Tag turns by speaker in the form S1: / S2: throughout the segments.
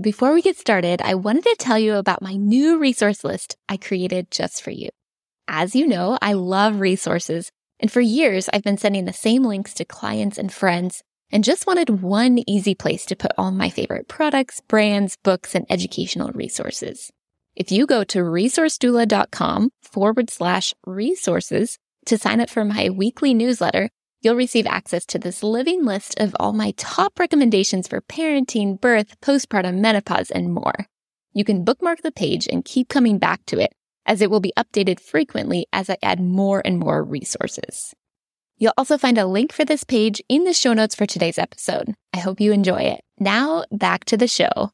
S1: Before we get started, I wanted to tell you about my new resource list I created just for you. As you know, I love resources, and for years I've been sending the same links to clients and friends and just wanted one easy place to put all my favorite products, brands, books, and educational resources. If you go to resourcedoula.com forward slash resources to sign up for my weekly newsletter, you'll receive access to this living list of all my top recommendations for parenting, birth, postpartum, menopause, and more. You can bookmark the page and keep coming back to it as it will be updated frequently as I add more and more resources. You'll also find a link for this page in the show notes for today's episode. I hope you enjoy it. Now back to the show.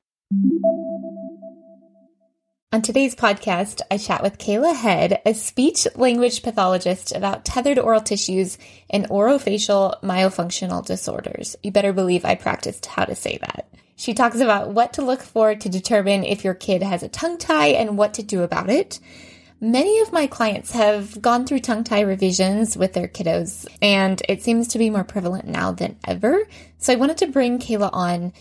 S1: On today's podcast, I chat with Kayla Head, a speech language pathologist, about tethered oral tissues and orofacial myofunctional disorders. You better believe I practiced how to say that. She talks about what to look for to determine if your kid has a tongue tie and what to do about it. Many of my clients have gone through tongue tie revisions with their kiddos, and it seems to be more prevalent now than ever. So I wanted to bring Kayla on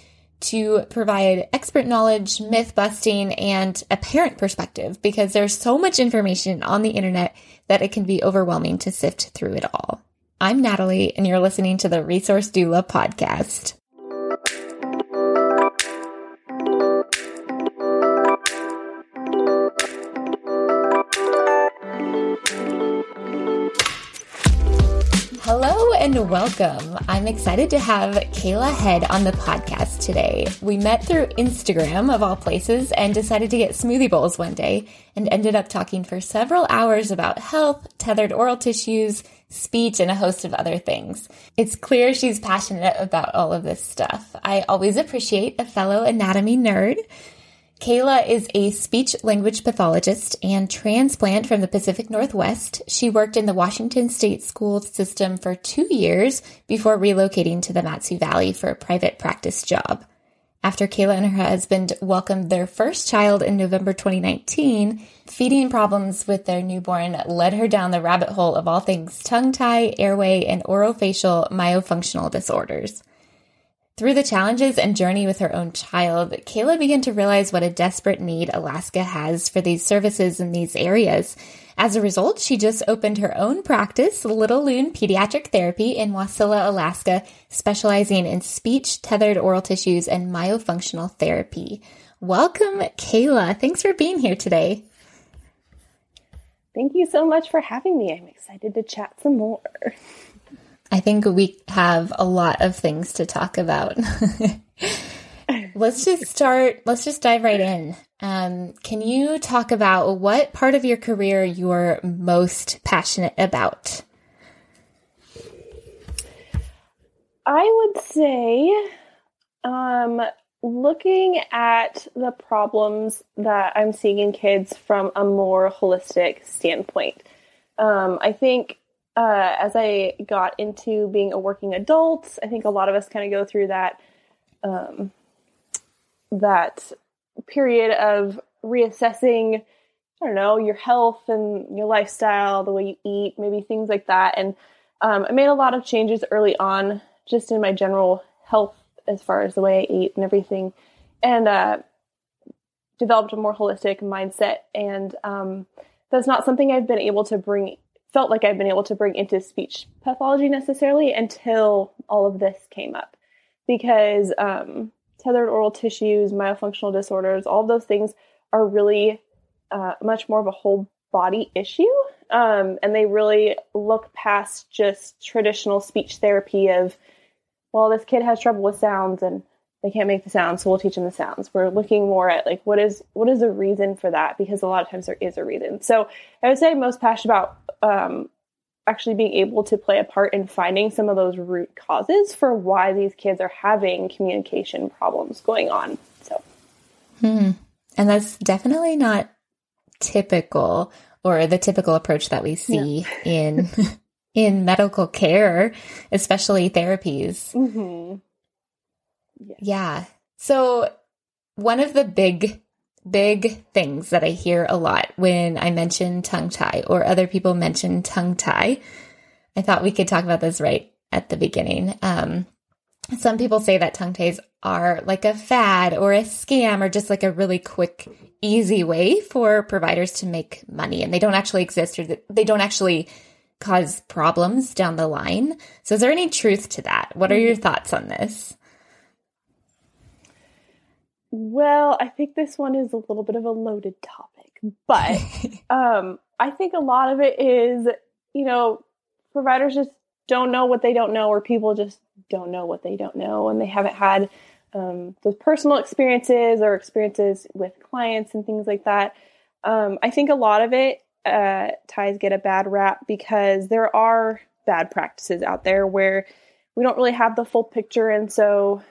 S1: to provide expert knowledge, myth busting, and a parent perspective because there's so much information on the internet that it can be overwhelming to sift through it all. I'm Natalie, and you're listening to the Resource Doula podcast. Hello and welcome. I'm excited to have Kayla Head on the podcast today. We met through Instagram, of all places, and decided to get smoothie bowls one day and ended up talking for several hours about health, tethered oral tissues, speech, and a host of other things. It's clear she's passionate about all of this stuff. I always appreciate a fellow anatomy nerd. Kayla is a speech language pathologist and transplant from the Pacific Northwest. She worked in the Washington State school system for two years before relocating to the Mat-Su Valley for a private practice job. After Kayla and her husband welcomed their first child in November 2019, feeding problems with their newborn led her down the rabbit hole of all things tongue tie, airway, and orofacial myofunctional disorders. Through the challenges and journey with her own child, Kayla began to realize what a desperate need Alaska has for these services in these areas. As a result, she just opened her own practice, Little Loon Pediatric Therapy, in Wasilla, Alaska, specializing in speech, tethered oral tissues, and myofunctional therapy. Welcome, Kayla. Thanks for being here today.
S2: Thank you so much for having me. I'm excited to chat some more.
S1: I think we have a lot of things to talk about. let's just start, let's just dive right in. Um, can you talk about what part of your career you're most passionate about?
S2: I would say um, looking at the problems that I'm seeing in kids from a more holistic standpoint. Um, I think uh, as I got into being a working adult, I think a lot of us kind of go through that um, that period of reassessing. I don't know your health and your lifestyle, the way you eat, maybe things like that. And um, I made a lot of changes early on, just in my general health as far as the way I eat and everything, and uh, developed a more holistic mindset. And um, that's not something I've been able to bring felt like I've been able to bring into speech pathology necessarily until all of this came up. Because um, tethered oral tissues, myofunctional disorders, all those things are really uh, much more of a whole body issue. Um, and they really look past just traditional speech therapy of, well, this kid has trouble with sounds and they can't make the sounds, so we'll teach them the sounds. We're looking more at like what is what is the reason for that because a lot of times there is a reason. So I would say I'm most passionate about um, actually being able to play a part in finding some of those root causes for why these kids are having communication problems going on. So,
S1: hmm. and that's definitely not typical or the typical approach that we see yeah. in in medical care, especially therapies. Mm-hmm. Yeah. yeah. So one of the big big things that I hear a lot when I mention tongue tie or other people mention tongue tie. I thought we could talk about this right at the beginning. Um, some people say that tongue ties are like a fad or a scam or just like a really quick, easy way for providers to make money and they don't actually exist or they don't actually cause problems down the line. So, is there any truth to that? What are your thoughts on this?
S2: Well, I think this one is a little bit of a loaded topic, but um, I think a lot of it is, you know, providers just don't know what they don't know, or people just don't know what they don't know, and they haven't had um, those personal experiences or experiences with clients and things like that. Um, I think a lot of it uh, ties get a bad rap because there are bad practices out there where we don't really have the full picture, and so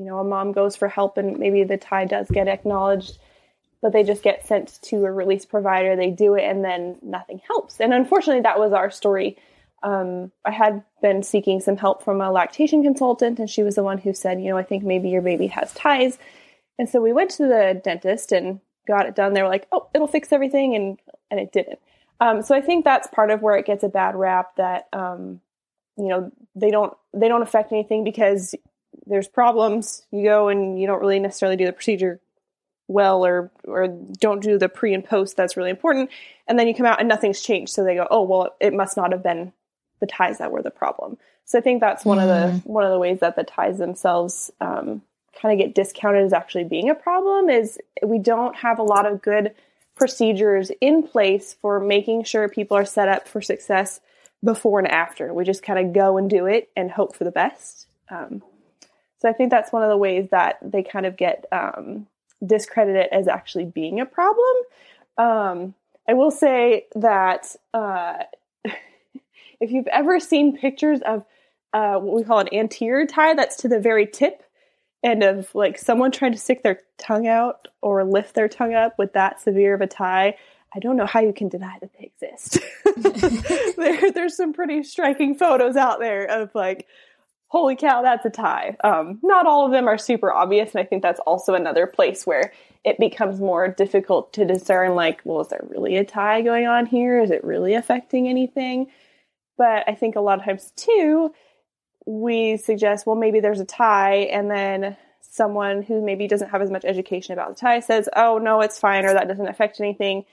S2: you know a mom goes for help and maybe the tie does get acknowledged but they just get sent to a release provider they do it and then nothing helps and unfortunately that was our story um, I had been seeking some help from a lactation consultant, and she was the one who said, you know, I think maybe your baby has ties. And so we went to the dentist and got it done. They were like, oh, it'll fix everything, and and it didn't. Um, so I think that's part of where it gets a bad rap that um, you know they don't they don't affect anything because there's problems. You go and you don't really necessarily do the procedure well or or don't do the pre and post that's really important and then you come out and nothing's changed so they go oh well it must not have been the ties that were the problem. So I think that's one mm. of the mm. one of the ways that the ties themselves um, kind of get discounted as actually being a problem is we don't have a lot of good procedures in place for making sure people are set up for success before and after. We just kind of go and do it and hope for the best. Um, so I think that's one of the ways that they kind of get um, discredited as actually being a problem. Um, I will say that uh, if you've ever seen pictures of uh, what we call an anterior tie, that's to the very tip, and of like someone trying to stick their tongue out or lift their tongue up with that severe of a tie, I don't know how you can deny that they exist. there, there's some pretty striking photos out there of like, holy cow, that's a tie. Um, not all of them are super obvious, and I think that's also another place where it becomes more difficult to discern. Like, well, is there really a tie going on here? Is it really affecting anything? But I think a lot of times too, we suggest, well, maybe there's a tie, and then someone who maybe doesn't have as much education about the tie says, oh, no, it's fine, or that doesn't affect anything.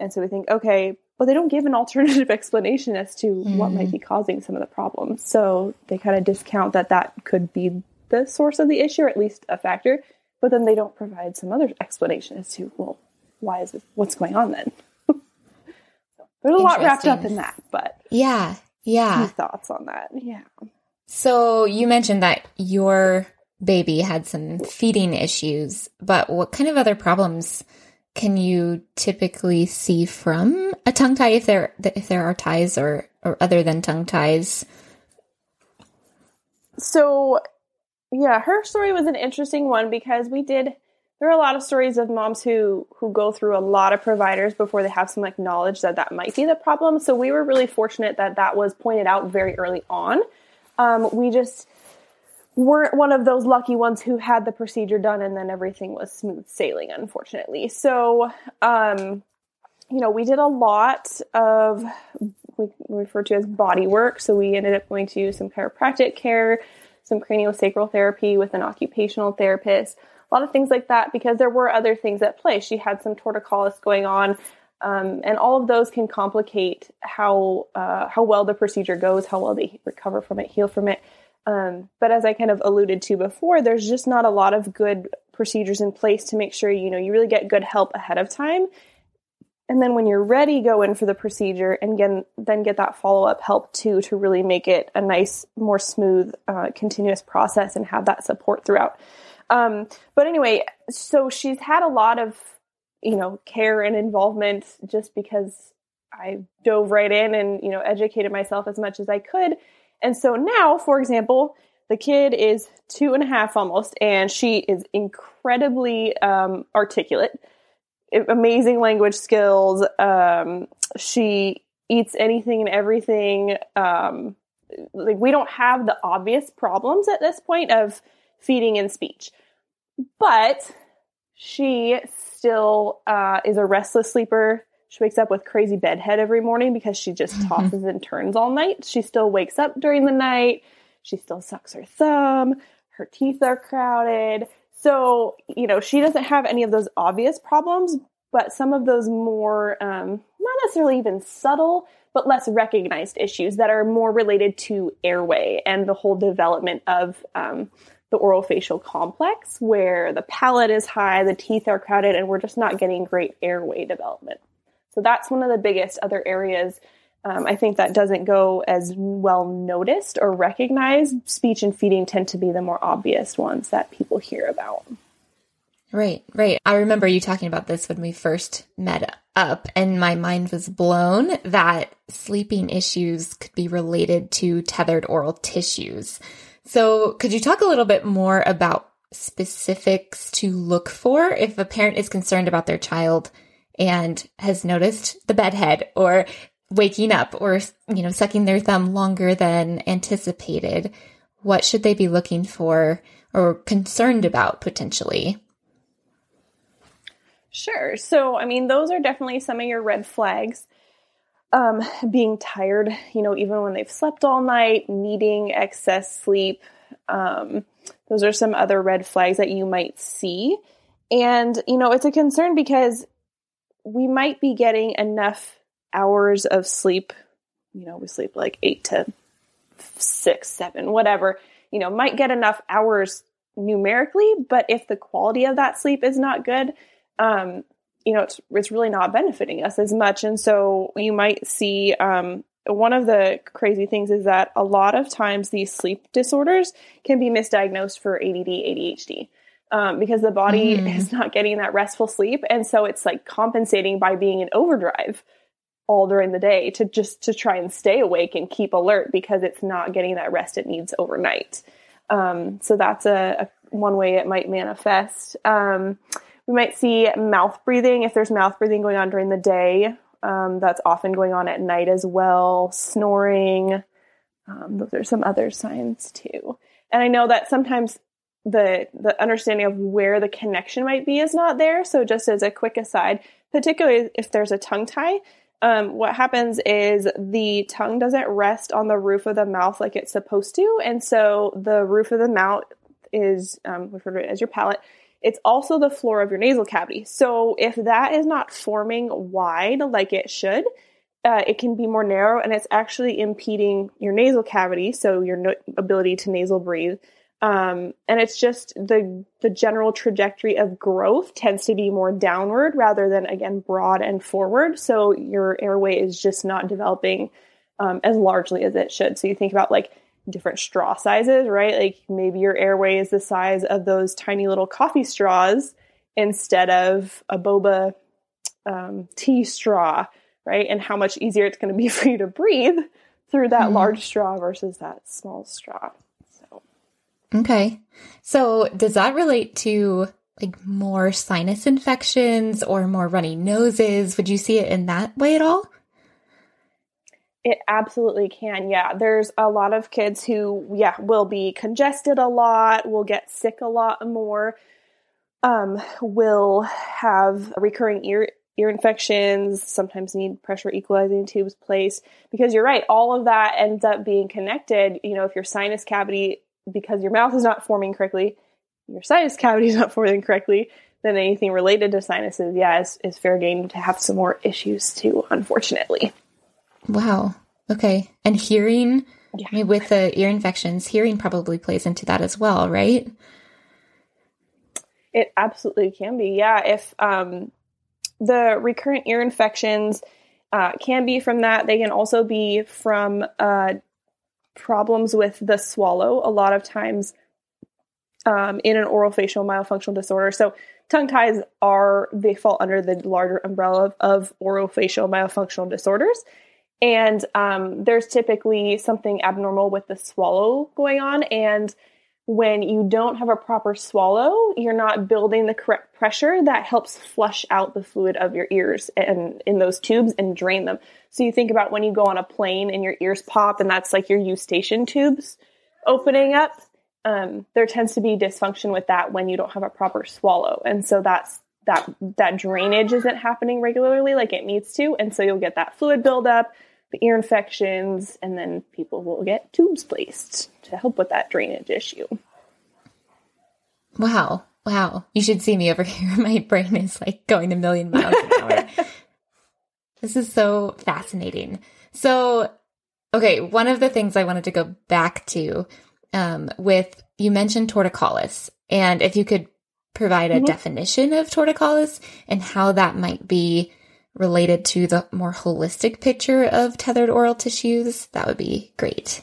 S2: And so we think, okay, but they don't give an alternative explanation as to mm. what might mm. be causing some of the problems. So they kind of discount that that could be the source of the issue, or at least a factor. But then they don't provide some other explanation as to, well, why is this? What's going on then? so there's a lot wrapped up in that, but
S1: yeah, yeah.
S2: thoughts on that. Yeah.
S1: So you mentioned that your baby had some feeding issues, but what kind of other problems can you typically see from a tongue tie if there if there are ties or or other than tongue ties?
S2: So, yeah, her story was an interesting one because we did there are a lot of stories of moms who who go through a lot of providers before they have some like knowledge that that might be the problem. So we were really fortunate that that was pointed out very early on. Um, we just weren't one of those lucky ones who had the procedure done and then everything was smooth sailing, unfortunately. So, um, you know, we did a lot of we refer to as body work. So we ended up going to some chiropractic care, some craniosacral therapy with an occupational therapist a lot of things like that because there were other things at play. She had some torticollis going on, um, and all of those can complicate how uh, how well the procedure goes, how well they recover from it, heal from it. Um, but as I kind of alluded to before, there's just not a lot of good procedures in place to make sure you know you really get good help ahead of time. And then when you're ready, go in for the procedure and get, then get that follow up help too to really make it a nice, more smooth, uh, continuous process and have that support throughout. Um, but anyway, so she's had a lot of, you know, care and involvement just because I dove right in and, you know, educated myself as much as I could. And so now, for example, the kid is two and a half almost, and she is incredibly um, articulate, amazing language skills. Um, she eats anything and everything. Um, like we don't have the obvious problems at this point of feeding and speech. But she still uh, is a restless sleeper. She wakes up with crazy bedhead every morning because she just mm-hmm. tosses and turns all night. She still wakes up during the night. She still sucks her thumb. her teeth are crowded. So, you know, she doesn't have any of those obvious problems, but some of those more, um, not necessarily even subtle, but less recognized issues that are more related to airway and the whole development of um, the orofacial complex, where the palate is high, the teeth are crowded, and we're just not getting great airway development. So that's one of the biggest other areas. Um, I think that doesn't go as well noticed or recognized. Speech and feeding tend to be the more obvious ones that people hear about.
S1: Right, right. I remember you talking about this when we first met up, and my mind was blown that sleeping issues could be related to tethered oral tissues. So, could you talk a little bit more about specifics to look for if a parent is concerned about their child and has noticed the bedhead or waking up or, you know, sucking their thumb longer than anticipated? What should they be looking for or concerned about potentially?
S2: Sure. So, I mean, those are definitely some of your red flags. Um, being tired, you know, even when they've slept all night, needing excess sleep. Um, those are some other red flags that you might see. And, you know, it's a concern because we might be getting enough hours of sleep. You know, we sleep like eight to six, seven, whatever, you know, might get enough hours numerically, but if the quality of that sleep is not good, um, you know, it's, it's really not benefiting us as much. And so you might see um, one of the crazy things is that a lot of times these sleep disorders can be misdiagnosed for ADD, ADHD. Um, because the body mm. is not getting that restful sleep, and so it's like compensating by being in overdrive all during the day to just to try and stay awake and keep alert because it's not getting that rest it needs overnight. Um, so that's a, a, one way it might manifest. Um, we might see mouth breathing if there's mouth breathing going on during the day. Um, that's often going on at night as well. Snoring. Um, those are some other signs too. And I know that sometimes the the understanding of where the connection might be is not there. So just as a quick aside, particularly if there's a tongue tie, um, what happens is the tongue doesn't rest on the roof of the mouth like it's supposed to, and so the roof of the mouth is um, referred to as your palate it's also the floor of your nasal cavity. So if that is not forming wide like it should, uh, it can be more narrow and it's actually impeding your nasal cavity, so your no- ability to nasal breathe. Um, and it's just the the general trajectory of growth tends to be more downward rather than again broad and forward. So your airway is just not developing um, as largely as it should. So you think about like different straw sizes, right? Like maybe your airway is the size of those tiny little coffee straws instead of a boba um, tea straw, right? And how much easier it's going to be for you to breathe through that mm large straw versus that small straw.
S1: Okay. So, does that relate to like more sinus infections or more runny noses? Would you see it in that way at all?
S2: It absolutely can. Yeah. There's a lot of kids who, yeah, will be congested a lot, will get sick a lot more, um, will have recurring ear ear infections, sometimes need pressure equalizing tubes placed. Because you're right, all of that ends up being connected. You know, if your sinus cavity, because your mouth is not forming correctly, your sinus cavity is not forming correctly, then anything related to sinuses, yeah, is, is fair game to have some more issues too, unfortunately.
S1: Wow. Okay. And hearing, yeah. I mean, with the ear infections, hearing probably plays into that as well, right?
S2: It absolutely can be. Yeah. If um, the recurrent ear infections uh, can be from that, they can also be from uh, problems with the swallow. A lot of times um, in an orofacial myofunctional disorder. So tongue ties are, they fall under the larger umbrella of, of orofacial myofunctional disorders. And um, there's typically something abnormal with the swallow going on. And when you don't have a proper swallow, you're not building the correct pressure that helps flush out the fluid of your ears and in those tubes and drain them. So you think about when you go on a plane and your ears pop, and that's like your eustachian tubes opening up. Um, there tends to be dysfunction with that when you don't have a proper swallow, and so that's that that drainage isn't happening regularly like it needs to, and so you'll get that fluid buildup the ear infections, and then people will get tubes placed to help with that drainage issue.
S1: Wow. Wow. You should see me over here. My brain is like going a million miles an hour. this is so fascinating. So, okay, one of the things I wanted to go back to um, with you mentioned torticollis, and if you could provide a mm-hmm. definition of torticollis and how that might be related to the more holistic picture of tethered oral tissues, that would be great.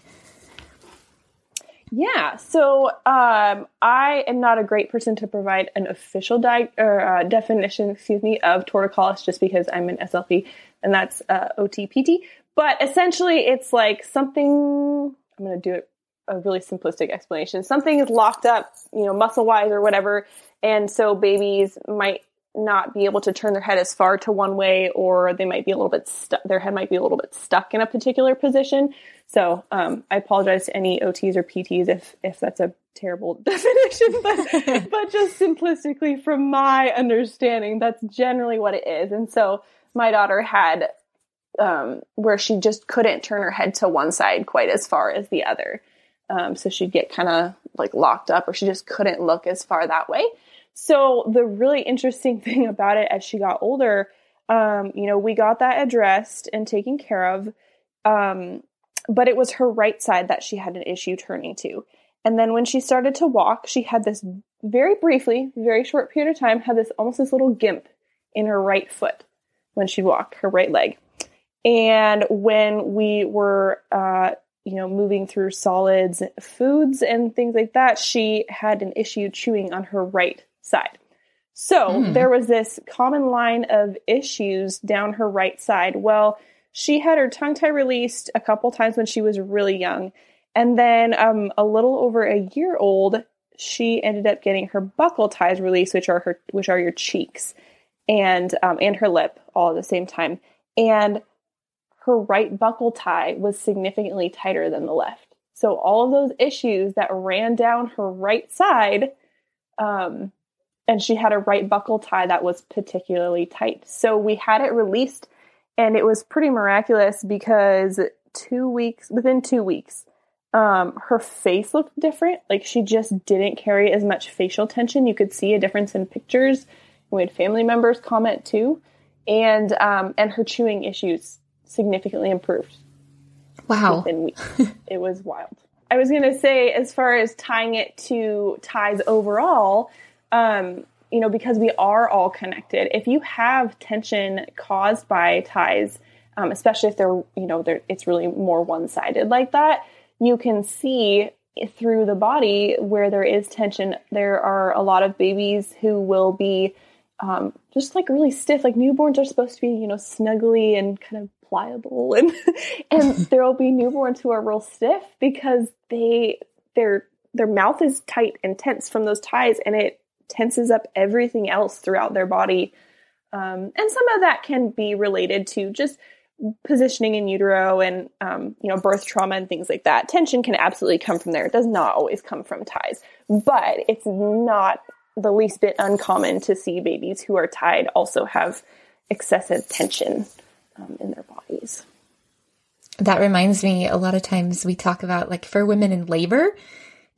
S2: Yeah, so um, I am not a great person to provide an official di- or uh, definition, excuse me, of torticollis, just because I'm an SLP and that's uh, OTPT. But essentially, it's like something. I'm going to do it a really simplistic explanation. Something is locked up, you know, muscle wise or whatever, and so babies might not be able to turn their head as far to one way, or they might be a little bit stuck. Their head might be a little bit stuck in a particular position. So um, I apologize to any OTs or PTs if if that's a terrible definition, but but just simplistically from my understanding, that's generally what it is. And so my daughter had um, where she just couldn't turn her head to one side quite as far as the other. Um, so she'd get kind of like locked up, or she just couldn't look as far that way. So the really interesting thing about it as she got older, um, you know, we got that addressed and taken care of. Um, but it was her right side that she had an issue turning to. And then when she started to walk, she had this very briefly, very short period of time, had this almost this little gimp in her right foot when she walked, her right leg. And when we were, uh, you know, moving through solids, foods, and things like that, she had an issue chewing on her right side. So mm. there was this common line of issues down her right side. Well, she had her tongue tie released a couple times when she was really young. And then um, a little over a year old, she ended up getting her buccal ties released, which are her which are your cheeks, and um, and her lip all at the same time. And her right buccal tie was significantly tighter than the left. So all of those issues that ran down her right side, um, and she had a right buccal tie that was particularly tight. So we had it released and it was pretty miraculous because two weeks within two weeks um, her face looked different. Like she just didn't carry as much facial tension. You could see a difference in pictures. We had family members comment too. And um, and her chewing issues significantly improved.
S1: Wow.
S2: Within weeks. It was wild. I was going to say as far as tying it to ties overall um, you know, because we are all connected, if you have tension caused by ties, um, especially if they're, you know, they're, it's really more one sided like that, you can see through the body where there is tension. There are a lot of babies who will be um, just like really stiff. Like newborns are supposed to be, you know, snuggly and kind of pliable, and and there will be newborns who are real stiff because they their their mouth is tight and tense from those ties, and it tenses up everything else throughout their body. Um, and some of that can be related to just positioning in utero and um, you know birth trauma and things like that. Tension can absolutely come from there. It does not always come from ties, but it's not the least bit uncommon to see babies who are tied also have excessive tension um, in their bodies.
S1: That reminds me, a lot of times we talk about like for women in labor,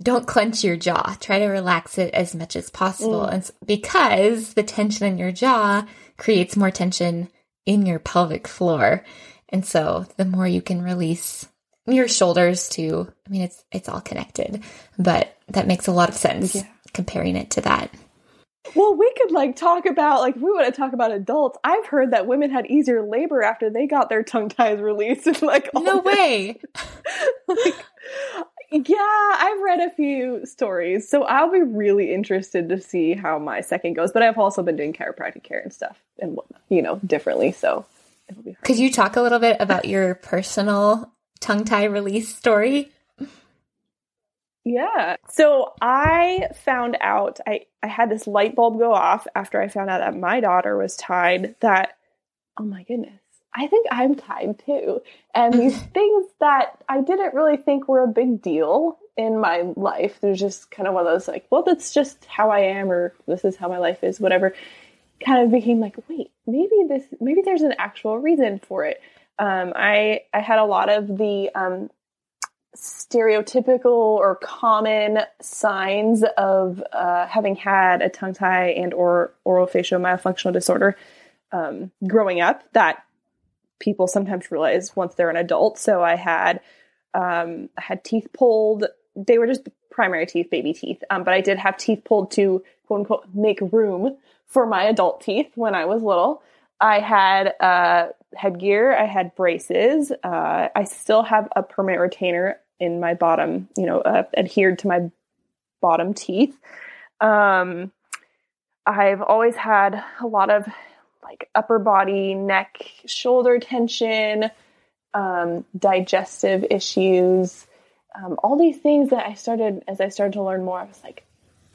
S1: don't clench your jaw. Try to relax it as much as possible. Mm. And because the tension in your jaw creates more tension in your pelvic floor. And so the more you can release your shoulders to, I mean, it's, it's all connected, but that makes a lot of sense yeah. comparing it to that.
S2: Well, we could like talk about like we want to talk about adults. I've heard that women had easier labor after they got their tongue ties released. And like,
S1: no way.
S2: like, yeah, I've read a few stories, so I'll be really interested to see how my second goes. But I've also been doing chiropractic care and stuff and whatnot, you know, differently. So
S1: it'll be. Hard. Could you talk a little bit about your personal tongue tie release story?
S2: Yeah. So I found out I I had this light bulb go off after I found out that my daughter was tied. That oh my goodness I think I'm tied too. And these things that I didn't really think were a big deal in my life, there's just kind of one of those like, well, that's just how I am, or this is how my life is, whatever. Kind of became like, wait, maybe this, maybe there's an actual reason for it. Um, I I had a lot of the um, stereotypical or common signs of uh, having had a tongue tie and or oral facial myofunctional disorder um, growing up that people sometimes realize once they're an adult. So I had um, I had teeth pulled. They were just primary teeth, baby teeth, um, but I did have teeth pulled to quote unquote make room for my adult teeth when I was little. I had uh, headgear. I had braces. Uh, I still have a permanent retainer in my bottom, you know, uh, adhered to my bottom teeth. Um, I've always had a lot of like upper body, neck, shoulder tension, um, digestive issues, um, all these things that I started as I started to learn more. I was like,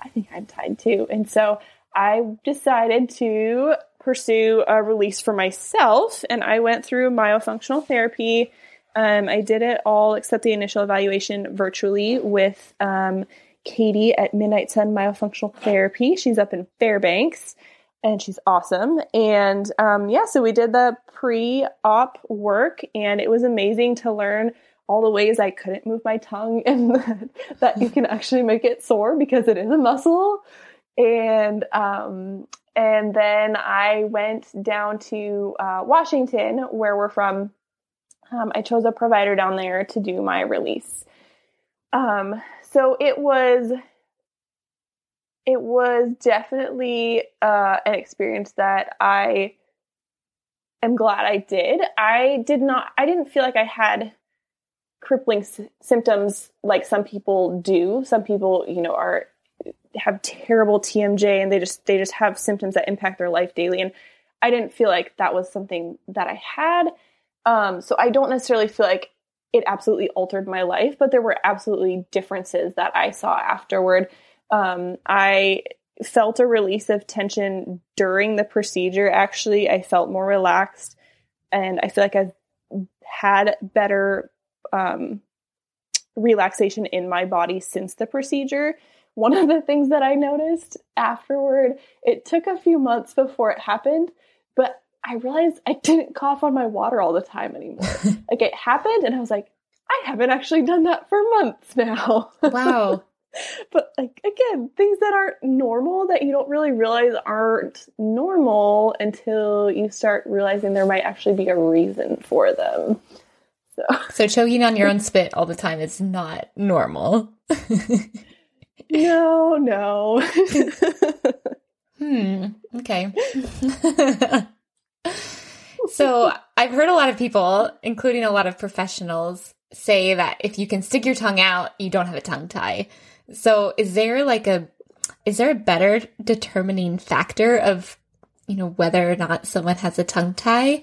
S2: I think I'm tied too, and so I decided to pursue a release for myself, and I went through myofunctional therapy. Um, I did it all except the initial evaluation virtually with um, Katie at Midnight Sun Myofunctional Therapy. She's up in Fairbanks and she's awesome. And um, yeah, so we did the pre op work, and it was amazing to learn all the ways I couldn't move my tongue and that you can actually make it sore because it is a muscle. And um, and then I went down to uh, Washington, where we're from. Um, I chose a provider down there to do my release. Um, so it was it was definitely uh, an experience that I am glad I did. I did not, I didn't feel like I had crippling s- symptoms like some people do. Some people, you know, are have terrible TMJ and they just they just have symptoms that impact their life daily. And I didn't feel like that was something that I had. Um, so I don't necessarily feel like it absolutely altered my life, but there were absolutely differences that I saw afterward um, I felt a release of tension during the procedure. Actually, I felt more relaxed, and I feel like I've had better um, relaxation in my body since the procedure. One of the things that I noticed afterward, it took a few months before it happened, but I realized I didn't cough on my water all the time anymore. like it happened, and I was like, I haven't actually done that for months now.
S1: Wow.
S2: but like again, things that aren't normal that you don't really realize aren't normal until you start realizing there might actually be a reason for them. So,
S1: so choking on your own spit all the time is not normal.
S2: no, no.
S1: hmm. Okay. so I've heard a lot of people, including a lot of professionals, say that if you can stick your tongue out, you don't have a tongue tie. So is there like a is there a better determining factor of you know whether or not someone has a tongue tie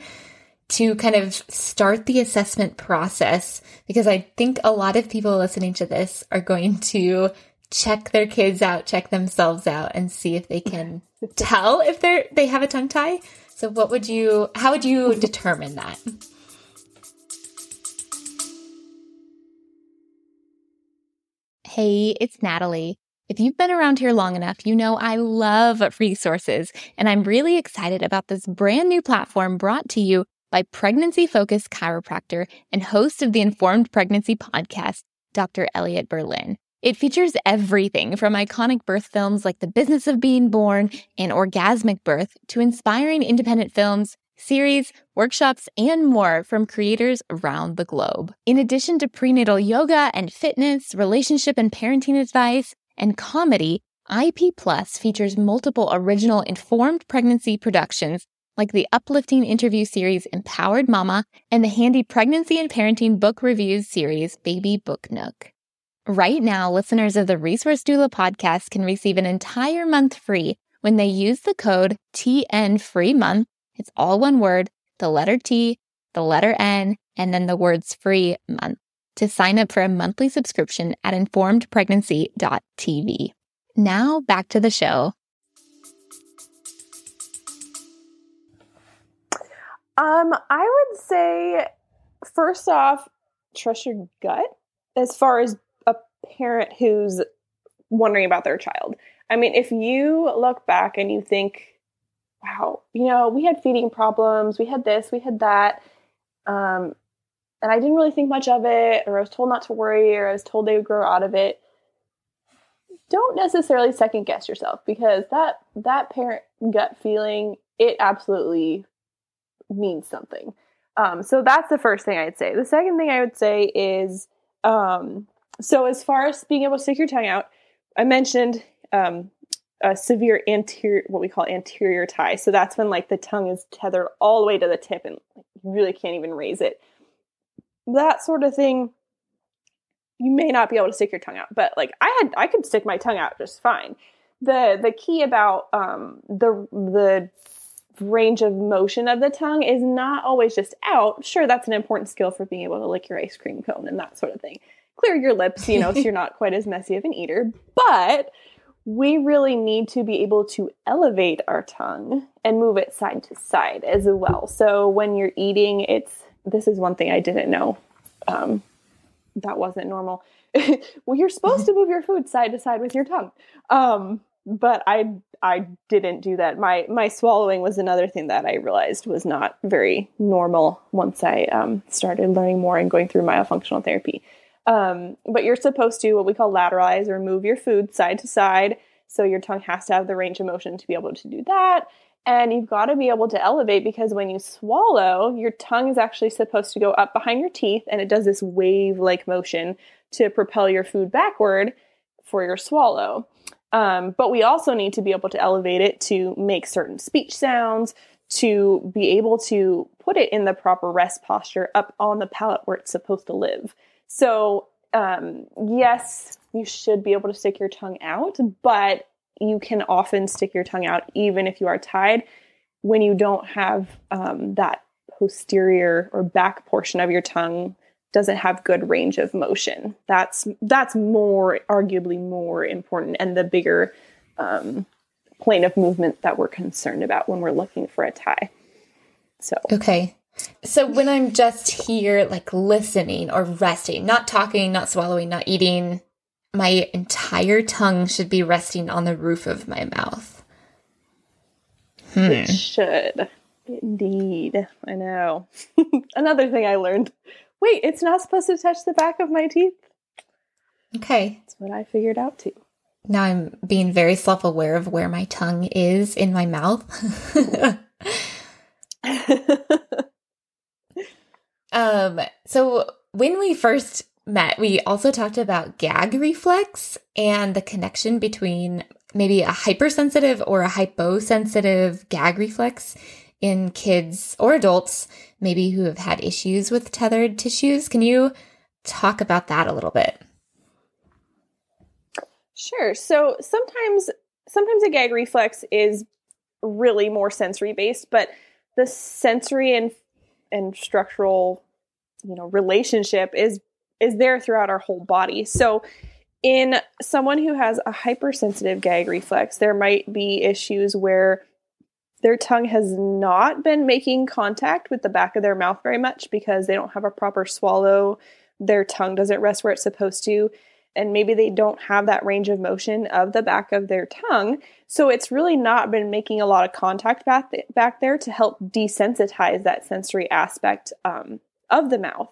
S1: to kind of start the assessment process because I think a lot of people listening to this are going to check their kids out, check themselves out and see if they can tell if they're they have a tongue tie. So what would you how would you determine that? Hey, it's Natalie. If you've been around here long enough, you know I love resources, and I'm really excited about this brand new platform brought to you by pregnancy focused chiropractor and host of the Informed Pregnancy podcast, Dr. Elliot Berlin. It features everything from iconic birth films like The Business of Being Born and Orgasmic Birth to inspiring independent films, series, workshops, and more from creators around the globe. In addition to prenatal yoga and fitness, relationship and parenting advice, and comedy, IP Plus features multiple original informed pregnancy productions like the uplifting interview series Empowered Mama and the handy pregnancy and parenting book reviews series Baby Book Nook. Right now, listeners of the Resource Doula podcast can receive an entire month free when they use the code TN Free Month it's all one word, the letter T, the letter N, and then the words free month to sign up for a monthly subscription at informedpregnancy.tv. Now back to the show.
S2: Um, I would say first off, trust your gut as far as a parent who's wondering about their child. I mean, if you look back and you think wow, you know, we had feeding problems, we had this, we had that. Um, and I didn't really think much of it, or I was told not to worry, or I was told they would grow out of it. Don't necessarily second guess yourself because that that parent gut feeling it absolutely means something. Um, so that's the first thing I'd say. The second thing I would say is um, so as far as being able to stick your tongue out, I mentioned um, a severe anterior, what we call anterior tie. So that's when like the tongue is tethered all the way to the tip and you really can't even raise it. That sort of thing you may not be able to stick your tongue out but like i had i could stick my tongue out just fine. The the key about um the the range of motion of the tongue is not always just out. Sure that's an important skill for being able to lick your ice cream cone and that sort of thing. Clear your lips you know so you're not quite as messy of an eater but we really need to be able to elevate our tongue and move it side to side as well so when you're eating it's this is one thing I didn't know. Um, that wasn't normal. well, you're supposed to move your food side to side with your tongue. Um, but I I didn't do that. My my swallowing was another thing that I realized was not very normal once I um, started learning more and going through myofunctional therapy. Um, but you're supposed to what we call lateralize or move your food side to side. So your tongue has to have the range of motion to be able to do that. And you've got to be able to elevate because when you swallow, your tongue is actually supposed to go up behind your teeth and it does this wave like motion to propel your food backward for your swallow. Um, but we also need to be able to elevate it to make certain speech sounds, to be able to put it in the proper rest posture up on the palate where it's supposed to live. So, um, yes, you should be able to stick your tongue out, but you can often stick your tongue out even if you are tied when you don't have um, that posterior or back portion of your tongue doesn't have good range of motion. That's that's more arguably more important and the bigger um, plane of movement that we're concerned about when we're looking for a tie. So
S1: okay. So when I'm just here, like listening or resting, not talking, not swallowing, not eating, my entire tongue should be resting on the roof of my mouth.
S2: Hmm. It should. Indeed. I know. Another thing I learned. Wait, it's not supposed to touch the back of my teeth?
S1: Okay.
S2: That's what I figured out too.
S1: Now I'm being very self aware of where my tongue is in my mouth. um, so when we first met, we also talked about gag reflex and the connection between maybe a hypersensitive or a hyposensitive gag reflex in kids or adults, maybe who have had issues with tethered tissues. Can you talk about that a little bit?
S2: Sure. So sometimes sometimes a gag reflex is really more sensory based, but the sensory and and structural, you know, relationship is is there throughout our whole body. So, in someone who has a hypersensitive gag reflex, there might be issues where their tongue has not been making contact with the back of their mouth very much because they don't have a proper swallow. Their tongue doesn't rest where it's supposed to. And maybe they don't have that range of motion of the back of their tongue. So it's really not been making a lot of contact back, th- back there to help desensitize that sensory aspect um, of the mouth.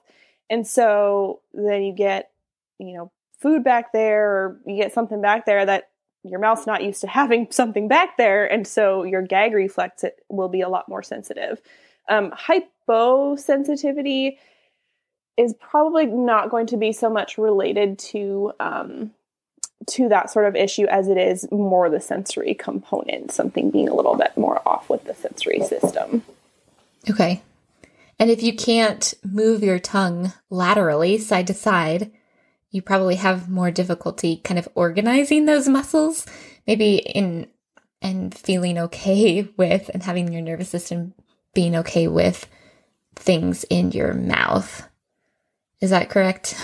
S2: And so then you get, you know, food back there or you get something back there that your mouth's not used to having something back there. And so your gag reflex will be a lot more sensitive. Um, hyposensitivity is probably not going to be so much related to um, to that sort of issue as it is more the sensory component, something being a little bit more off with the sensory system.
S1: Okay. And if you can't move your tongue laterally, side to side, you probably have more difficulty kind of organizing those muscles, maybe in and feeling okay with and having your nervous system being okay with things in your mouth. Is that correct?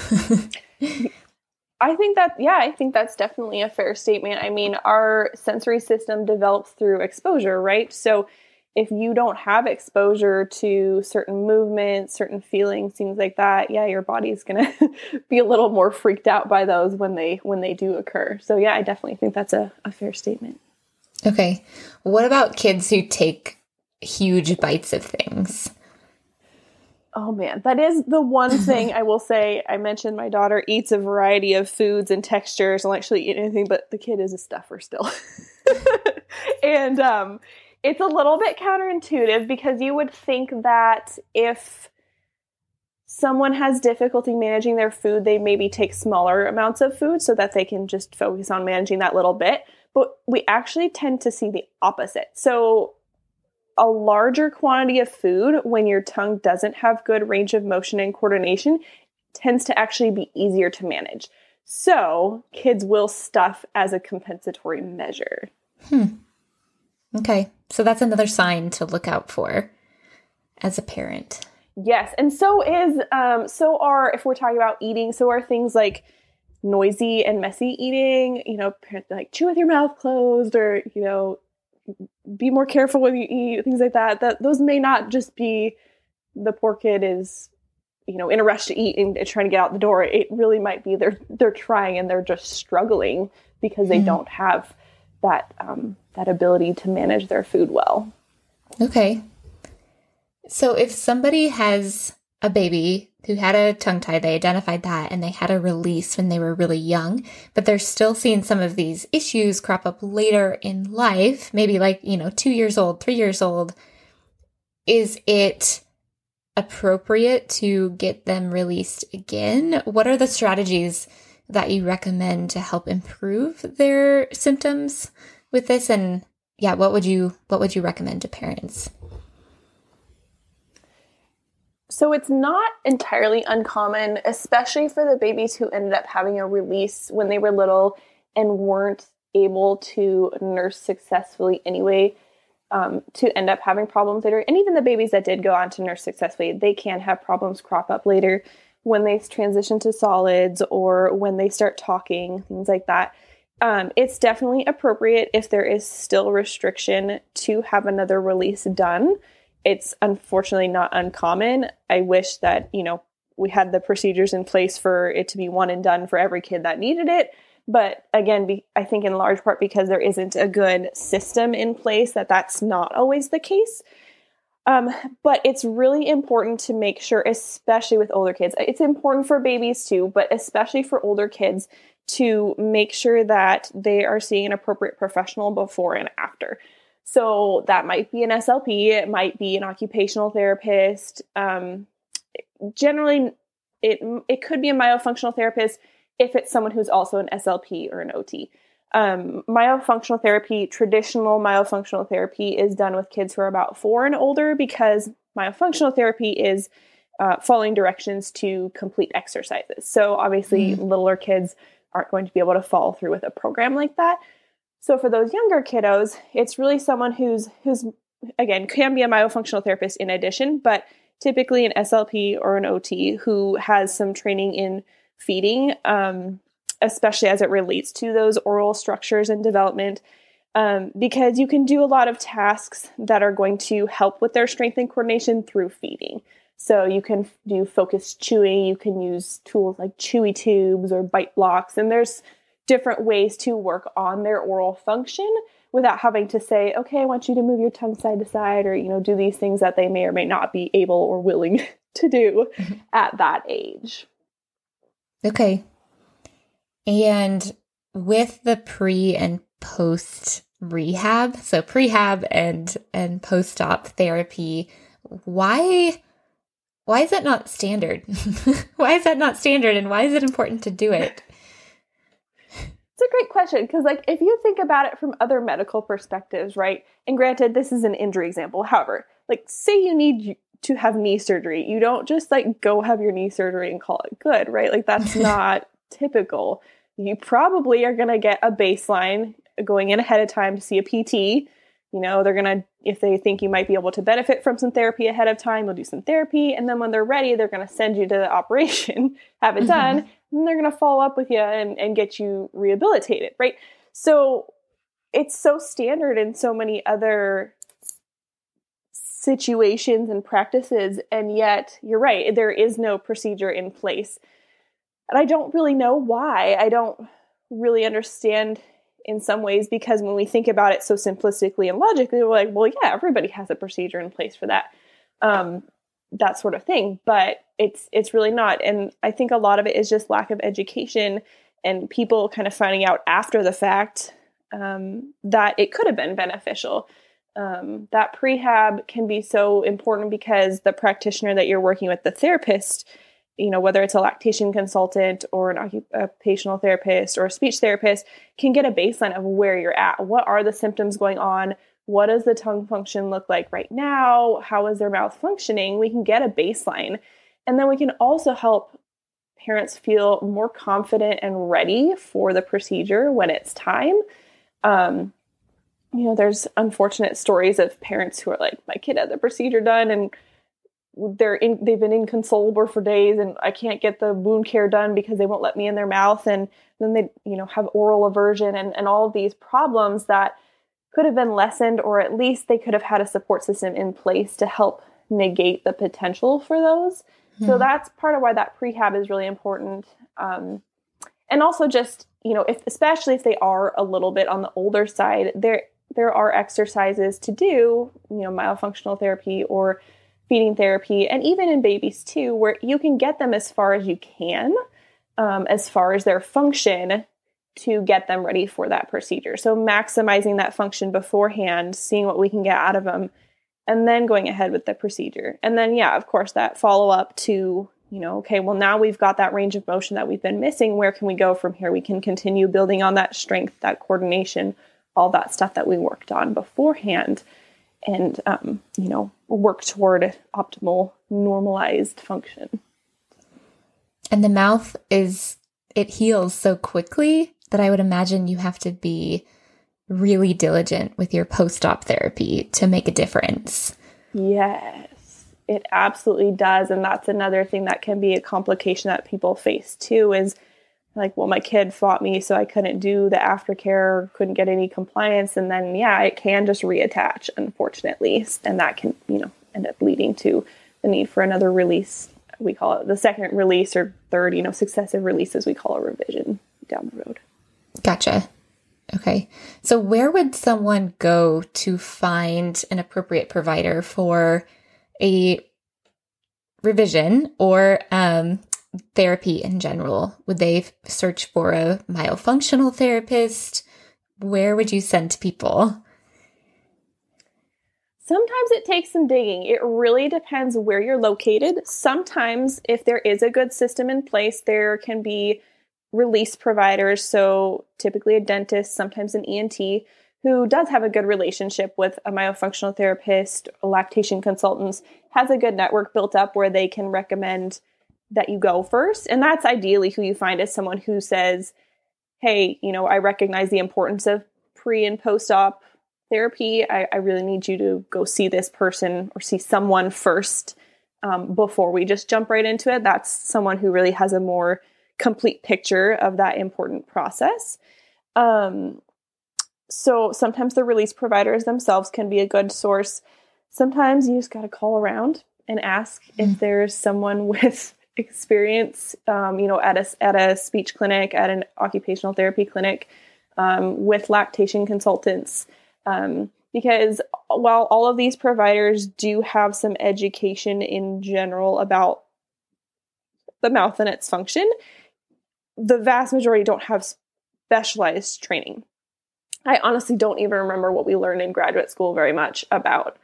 S2: I think that, yeah, I think that's definitely a fair statement. I mean, our sensory system develops through exposure, right? So if you don't have exposure to certain movements, certain feelings, things like that, yeah, your body's going to be a little more freaked out by those when they when they do occur. So yeah, I definitely think that's a, a fair statement.
S1: Okay. What about kids who take huge bites of things?
S2: Oh man, that is the one thing I will say. I mentioned my daughter eats a variety of foods and textures and actually eat anything, but the kid is a stuffer still. and um, it's a little bit counterintuitive because you would think that if someone has difficulty managing their food, they maybe take smaller amounts of food so that they can just focus on managing that little bit. But we actually tend to see the opposite. So a larger quantity of food when your tongue doesn't have good range of motion and coordination tends to actually be easier to manage. So, kids will stuff as a compensatory measure.
S1: Hmm. Okay. So that's another sign to look out for as a parent.
S2: Yes, and so is um so are if we're talking about eating, so are things like noisy and messy eating, you know, like chew with your mouth closed or, you know, be more careful when you eat, things like that. That those may not just be the poor kid is, you know, in a rush to eat and trying to get out the door. It really might be they're they're trying and they're just struggling because they mm. don't have that um, that ability to manage their food well.
S1: Okay. So if somebody has a baby who had a tongue tie, they identified that and they had a release when they were really young, but they're still seeing some of these issues crop up later in life, maybe like, you know, two years old, three years old. Is it appropriate to get them released again? What are the strategies that you recommend to help improve their symptoms with this? And yeah, what would you what would you recommend to parents?
S2: So it's not entirely uncommon, especially for the babies who ended up having a release when they were little and weren't able to nurse successfully anyway, um, to end up having problems later. And even the babies that did go on to nurse successfully, they can have problems crop up later when they transition to solids or when they start talking, things like that. Um, it's definitely appropriate if there is still restriction to have another release done it's unfortunately not uncommon. I wish that, you know, we had the procedures in place for it to be one and done for every kid that needed it. But again, be, I think in large part because there isn't a good system in place that that's not always the case. Um, but it's really important to make sure, especially with older kids, it's important for babies too, but especially for older kids to make sure that they are seeing an appropriate professional before and after. So that might be an SLP, it might be an occupational therapist. Um, generally, it it could be a myofunctional therapist if it's someone who's also an SLP or an OT. Um, myofunctional therapy, traditional myofunctional therapy, is done with kids who are about four and older because myofunctional therapy is uh, following directions to complete exercises. So obviously, mm-hmm. littler kids aren't going to be able to follow through with a program like that. So for those younger kiddos, it's really someone who's who's again can be a myofunctional therapist in addition, but typically an SLP or an OT who has some training in feeding, um, especially as it relates to those oral structures and development. Um, because you can do a lot of tasks that are going to help with their strength and coordination through feeding. So you can do focused chewing, you can use tools like chewy tubes or bite blocks, and there's different ways to work on their oral function without having to say, okay, I want you to move your tongue side to side or, you know, do these things that they may or may not be able or willing to do mm-hmm. at that age.
S1: Okay. And with the pre and post rehab, so prehab and and post-op therapy, why why is that not standard? why is that not standard and why is it important to do it?
S2: A great question because, like, if you think about it from other medical perspectives, right? And granted, this is an injury example. However, like, say you need to have knee surgery, you don't just like go have your knee surgery and call it good, right? Like, that's not typical. You probably are going to get a baseline going in ahead of time to see a PT. You know, they're going to, if they think you might be able to benefit from some therapy ahead of time, they'll do some therapy. And then when they're ready, they're going to send you to the operation, have it mm-hmm. done, and they're going to follow up with you and, and get you rehabilitated, right? So it's so standard in so many other situations and practices. And yet, you're right, there is no procedure in place. And I don't really know why. I don't really understand in some ways because when we think about it so simplistically and logically, we're like, well, yeah, everybody has a procedure in place for that. Um, that sort of thing. But it's it's really not. And I think a lot of it is just lack of education and people kind of finding out after the fact um, that it could have been beneficial. Um, that prehab can be so important because the practitioner that you're working with, the therapist, you know, whether it's a lactation consultant or an occupational therapist or a speech therapist, can get a baseline of where you're at. What are the symptoms going on? What does the tongue function look like right now? How is their mouth functioning? We can get a baseline. And then we can also help parents feel more confident and ready for the procedure when it's time. Um, you know, there's unfortunate stories of parents who are like, my kid had the procedure done and they're in, they've been inconsolable for days and I can't get the wound care done because they won't let me in their mouth. And then they, you know, have oral aversion and, and all of these problems that could have been lessened, or at least they could have had a support system in place to help negate the potential for those. Mm-hmm. So hmm. that's part of why that prehab is really important. Um, and also just, you know, if especially if they are a little bit on the older side, there there are exercises to do, you know, myofunctional therapy or feeding therapy, and even in babies too, where you can get them as far as you can, um, as far as their function to get them ready for that procedure. So maximizing that function beforehand, seeing what we can get out of them, and then going ahead with the procedure. And then, yeah, of course, that follow up to, you know, okay, well, now we've got that range of motion that we've been missing. Where can we go from here? We can continue building on that strength, that coordination, all that stuff that we worked on beforehand and um, you know work toward optimal normalized function
S1: and the mouth is it heals so quickly that i would imagine you have to be really diligent with your post-op therapy to make a difference
S2: yes it absolutely does and that's another thing that can be a complication that people face too is like, well, my kid fought me, so I couldn't do the aftercare, couldn't get any compliance. And then, yeah, it can just reattach, unfortunately. And that can, you know, end up leading to the need for another release. We call it the second release or third, you know, successive releases, we call a revision down the road.
S1: Gotcha. Okay. So, where would someone go to find an appropriate provider for a revision or um, therapy in general? Would they search for a myofunctional therapist? Where would you send people?
S2: Sometimes it takes some digging. It really depends where you're located. Sometimes, if there is a good system in place, there can be release providers. So, typically a dentist, sometimes an ENT, who does have a good relationship with a myofunctional therapist, lactation consultants, has a good network built up where they can recommend that you go first. And that's ideally who you find as someone who says, Hey, you know, I recognize the importance of pre and post op therapy. I, I, really need you to go see this person or see someone first um, before we just jump right into it. That's someone who really has a more complete picture of that important process. Um, so sometimes the release providers themselves can be a good source. Sometimes you just got to call around and ask mm-hmm. if there's someone with experience, um, you know, at a at a speech clinic, at an occupational therapy clinic, um, with lactation consultants, um, because while all of these providers do have some education in general about the mouth and its function, the vast majority don't have specialized training. I honestly don't even remember what we learned in graduate school very much about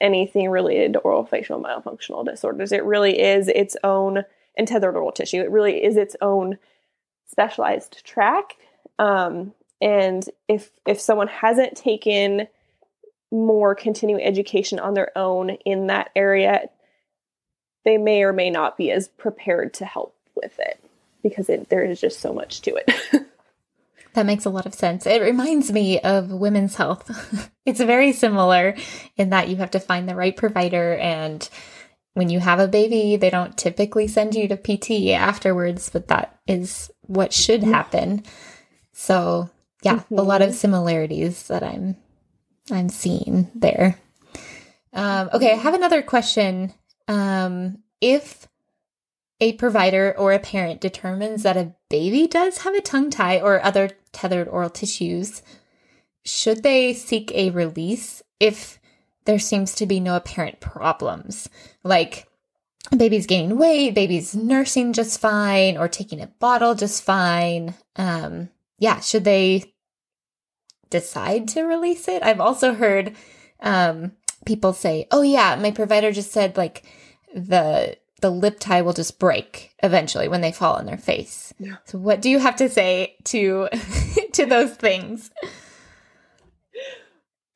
S2: anything related to oral facial myofunctional disorders. It really is its own and tethered oral tissue. It really is its own specialized track. Um, and if if someone hasn't taken more continuing education on their own in that area, they may or may not be as prepared to help with it because it, there is just so much to it.
S1: That makes a lot of sense. It reminds me of women's health. it's very similar in that you have to find the right provider and when you have a baby, they don't typically send you to PT afterwards, but that is what should happen. So, yeah, mm-hmm. a lot of mm-hmm. similarities that I'm I'm seeing there. Um, okay, I have another question. Um, if a provider or a parent determines that a baby does have a tongue tie or other tethered oral tissues, should they seek a release if there seems to be no apparent problems. Like baby's gaining weight, baby's nursing just fine, or taking a bottle just fine. Um, yeah, should they decide to release it? I've also heard um, people say, "Oh yeah, my provider just said like the the lip tie will just break eventually when they fall on their face." Yeah. So what do you have to say to to those things?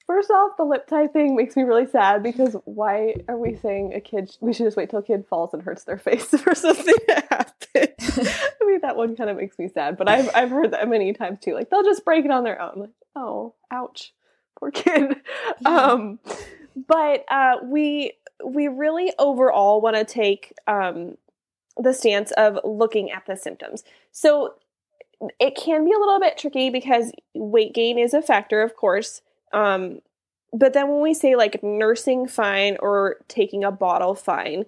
S2: First off, the lip tie thing makes me really sad because why are we saying a kid we should just wait till a kid falls and hurts their face for something to happen? I mean that one kind of makes me sad, but I've I've heard that many times too. Like they'll just break it on their own. Like, oh, ouch, poor kid. Yeah. Um, but uh, we we really overall want to take um, the stance of looking at the symptoms. So it can be a little bit tricky because weight gain is a factor, of course. Um, but then when we say like nursing fine or taking a bottle fine,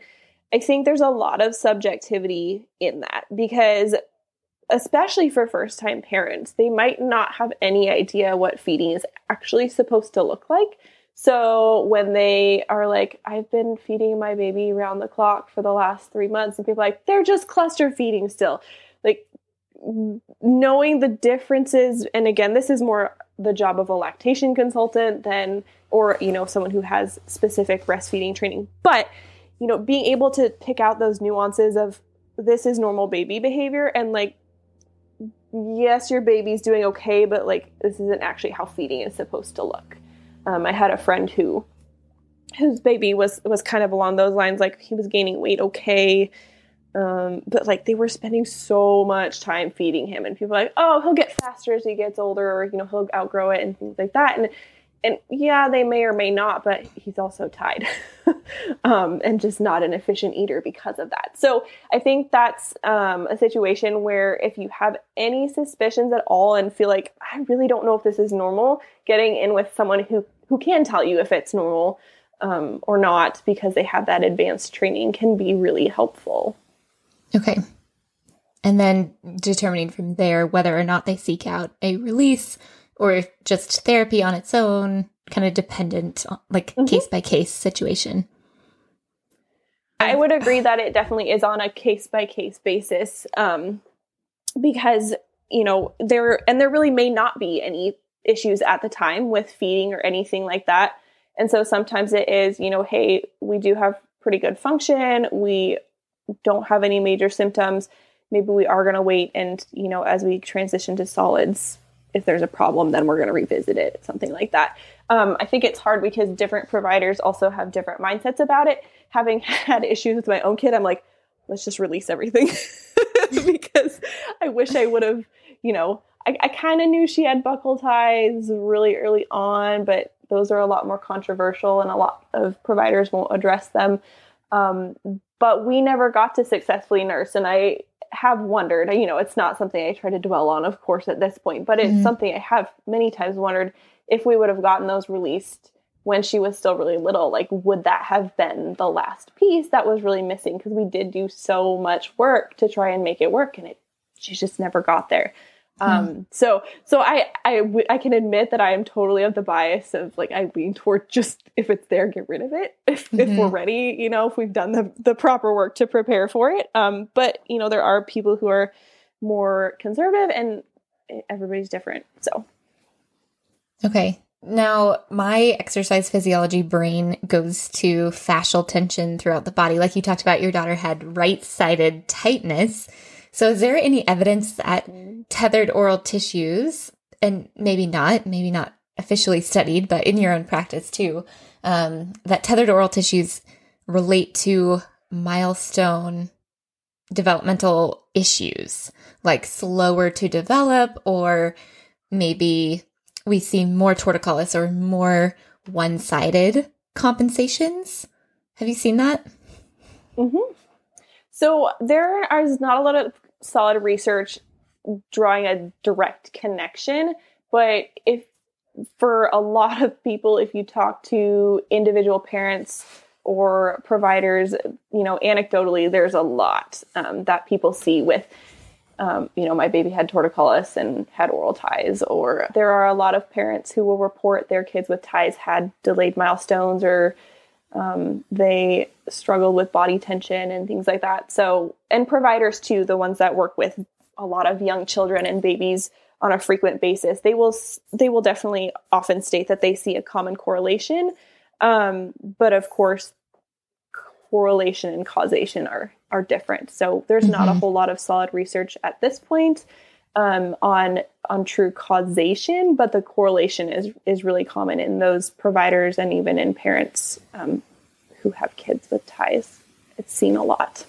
S2: I think there's a lot of subjectivity in that because especially for first time parents, they might not have any idea what feeding is actually supposed to look like. So when they are like, I've been feeding my baby around the clock for the last three months, and people like, they're just cluster feeding still. Like knowing the differences, and again, this is more the job of a lactation consultant than or you know someone who has specific breastfeeding training but you know being able to pick out those nuances of this is normal baby behavior and like yes your baby's doing okay but like this isn't actually how feeding is supposed to look um, i had a friend who whose baby was was kind of along those lines like he was gaining weight okay um, but like they were spending so much time feeding him, and people like, oh, he'll get faster as he gets older, or you know, he'll outgrow it and things like that. And and yeah, they may or may not, but he's also tied um, and just not an efficient eater because of that. So I think that's um, a situation where if you have any suspicions at all and feel like I really don't know if this is normal, getting in with someone who who can tell you if it's normal um, or not because they have that advanced training can be really helpful.
S1: Okay. And then determining from there whether or not they seek out a release or just therapy on its own, kind of dependent, on, like case by case situation.
S2: I would agree that it definitely is on a case by case basis um, because, you know, there, and there really may not be any issues at the time with feeding or anything like that. And so sometimes it is, you know, hey, we do have pretty good function. We don't have any major symptoms, maybe we are going to wait and, you know, as we transition to solids, if there's a problem, then we're going to revisit it, something like that. Um, I think it's hard because different providers also have different mindsets about it. Having had issues with my own kid, I'm like, let's just release everything because I wish I would have, you know, I, I kind of knew she had buccal ties really early on, but those are a lot more controversial and a lot of providers won't address them. Um, but we never got to successfully nurse. And I have wondered, you know, it's not something I try to dwell on, of course, at this point, but it's mm-hmm. something I have many times wondered if we would have gotten those released when she was still really little, like, would that have been the last piece that was really missing? Because we did do so much work to try and make it work, and it she just never got there. Um, hmm. so so I, I, I can admit that I am totally of the bias of like I lean toward just if it's there, get rid of it. If, mm-hmm. if we're mm-hmm. ready, you know, if we've done the the proper work to prepare for it. Um, but you know, there are people who are more conservative, and everybody's different. So
S1: okay. Now, my exercise physiology brain goes to fascial tension throughout the body. Like you talked about, your daughter had right sided tightness. So, is there any evidence that tethered oral tissues, and maybe not, maybe not officially studied, but in your own practice too, um, that tethered oral tissues relate to milestone developmental issues, like slower to develop, or maybe we see more torticollis or more one sided compensations. Have you seen that?
S2: Mm-hmm. So there is not a lot of solid research drawing a direct connection, but if for a lot of people, if you talk to individual parents or providers, you know, anecdotally, there's a lot um, that people see with um, you know, my baby had torticollis and had oral ties, or there are a lot of parents who will report their kids with ties had delayed milestones or um, they struggled with body tension and things like that. So, and providers too, the ones that work with a lot of young children and babies on a frequent basis, they will they will definitely often state that they see a common correlation. Um, but of course, correlation and causation are are different. So there's mm-hmm. not a mm-hmm. whole lot of solid research at this point um, on on true causation, but the correlation is is really common in those providers and even in parents um, who have kids with ties. It's seen a lot.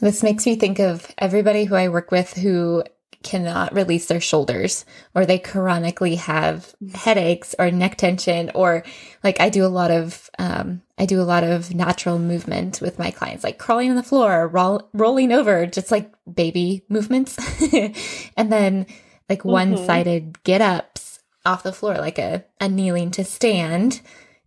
S1: This makes me think of everybody who I work with who cannot release their shoulders or they chronically have headaches or neck tension or like I do a lot of um, I do a lot of natural movement with my clients like crawling on the floor roll, rolling over just like baby movements. And then like mm-hmm. one-sided get ups off the floor like a, a kneeling to stand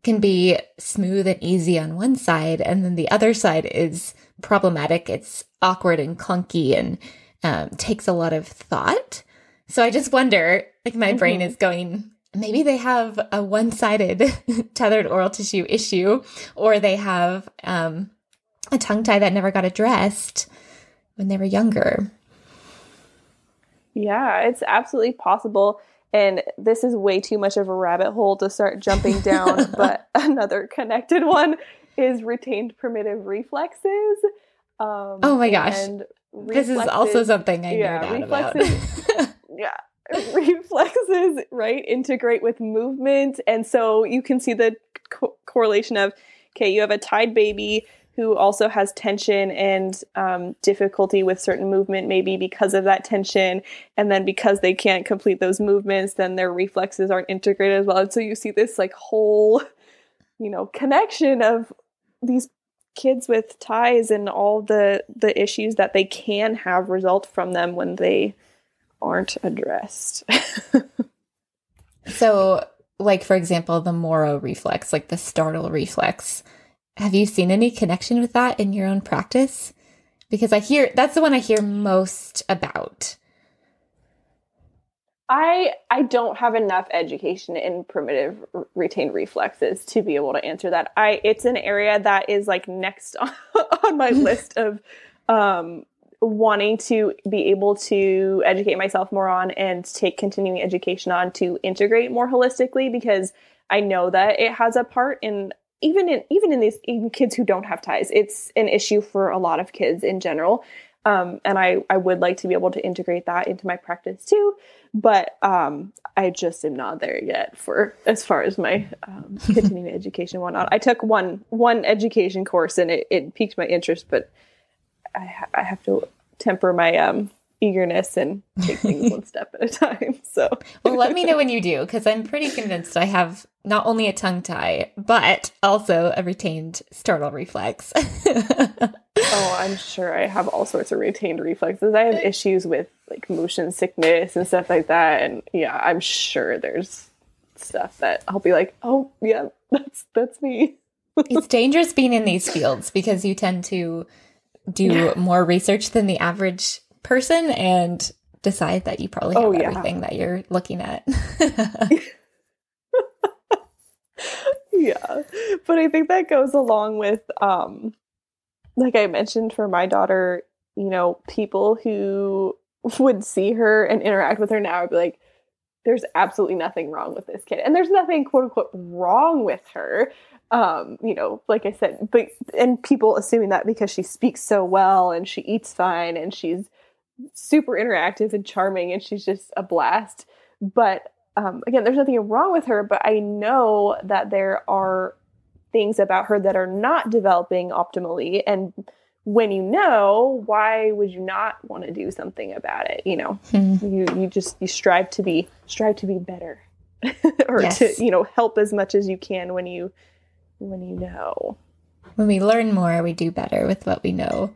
S1: can be smooth and easy on one side. And then the other side is problematic. It's awkward and clunky and um, takes a lot of thought. So I just wonder, like my mm-hmm. brain is going, maybe they have a one-sided tethered oral tissue issue, or they have um, a tongue tie that never got addressed when they were younger.
S2: Yeah, it's absolutely possible. And this is way too much of a rabbit hole to start jumping down. but another connected one is retained primitive reflexes.
S1: Um, oh my gosh this is also something I yeah, nerd reflexes,
S2: about. yeah. reflexes right integrate with movement and so you can see the co- correlation of okay you have a tied baby who also has tension and um, difficulty with certain movement maybe because of that tension and then because they can't complete those movements then their reflexes aren't integrated as well and so you see this like whole you know connection of these kids with ties and all the the issues that they can have result from them when they aren't addressed.
S1: so, like for example, the Moro reflex, like the startle reflex. Have you seen any connection with that in your own practice? Because I hear that's the one I hear most about.
S2: I I don't have enough education in primitive retained reflexes to be able to answer that. I it's an area that is like next on, on my list of um, wanting to be able to educate myself more on and take continuing education on to integrate more holistically because I know that it has a part in even in even in these even kids who don't have ties. It's an issue for a lot of kids in general. Um, and I, I would like to be able to integrate that into my practice too but um, I just am not there yet for as far as my um, continuing education and whatnot. I took one one education course and it, it piqued my interest, but I, ha- I have to temper my um, eagerness and take things one step at a time. So,
S1: well, let me know when you do because I'm pretty convinced I have not only a tongue tie but also a retained startle reflex.
S2: oh, I'm sure I have all sorts of retained reflexes. I have issues with like motion sickness and stuff like that, and yeah, I'm sure there's stuff that I'll be like, oh yeah, that's that's me.
S1: it's dangerous being in these fields because you tend to do yeah. more research than the average person and decide that you probably have oh, yeah. everything that you're looking at.
S2: yeah. But I think that goes along with um like I mentioned for my daughter, you know, people who would see her and interact with her now would be like, there's absolutely nothing wrong with this kid. And there's nothing quote unquote wrong with her. Um, you know, like I said, but and people assuming that because she speaks so well and she eats fine and she's super interactive and charming and she's just a blast. But um, again, there's nothing wrong with her, but I know that there are things about her that are not developing optimally. And when you know, why would you not want to do something about it? You know, mm-hmm. you you just you strive to be strive to be better, or yes. to you know help as much as you can when you when you know.
S1: When we learn more, we do better with what we know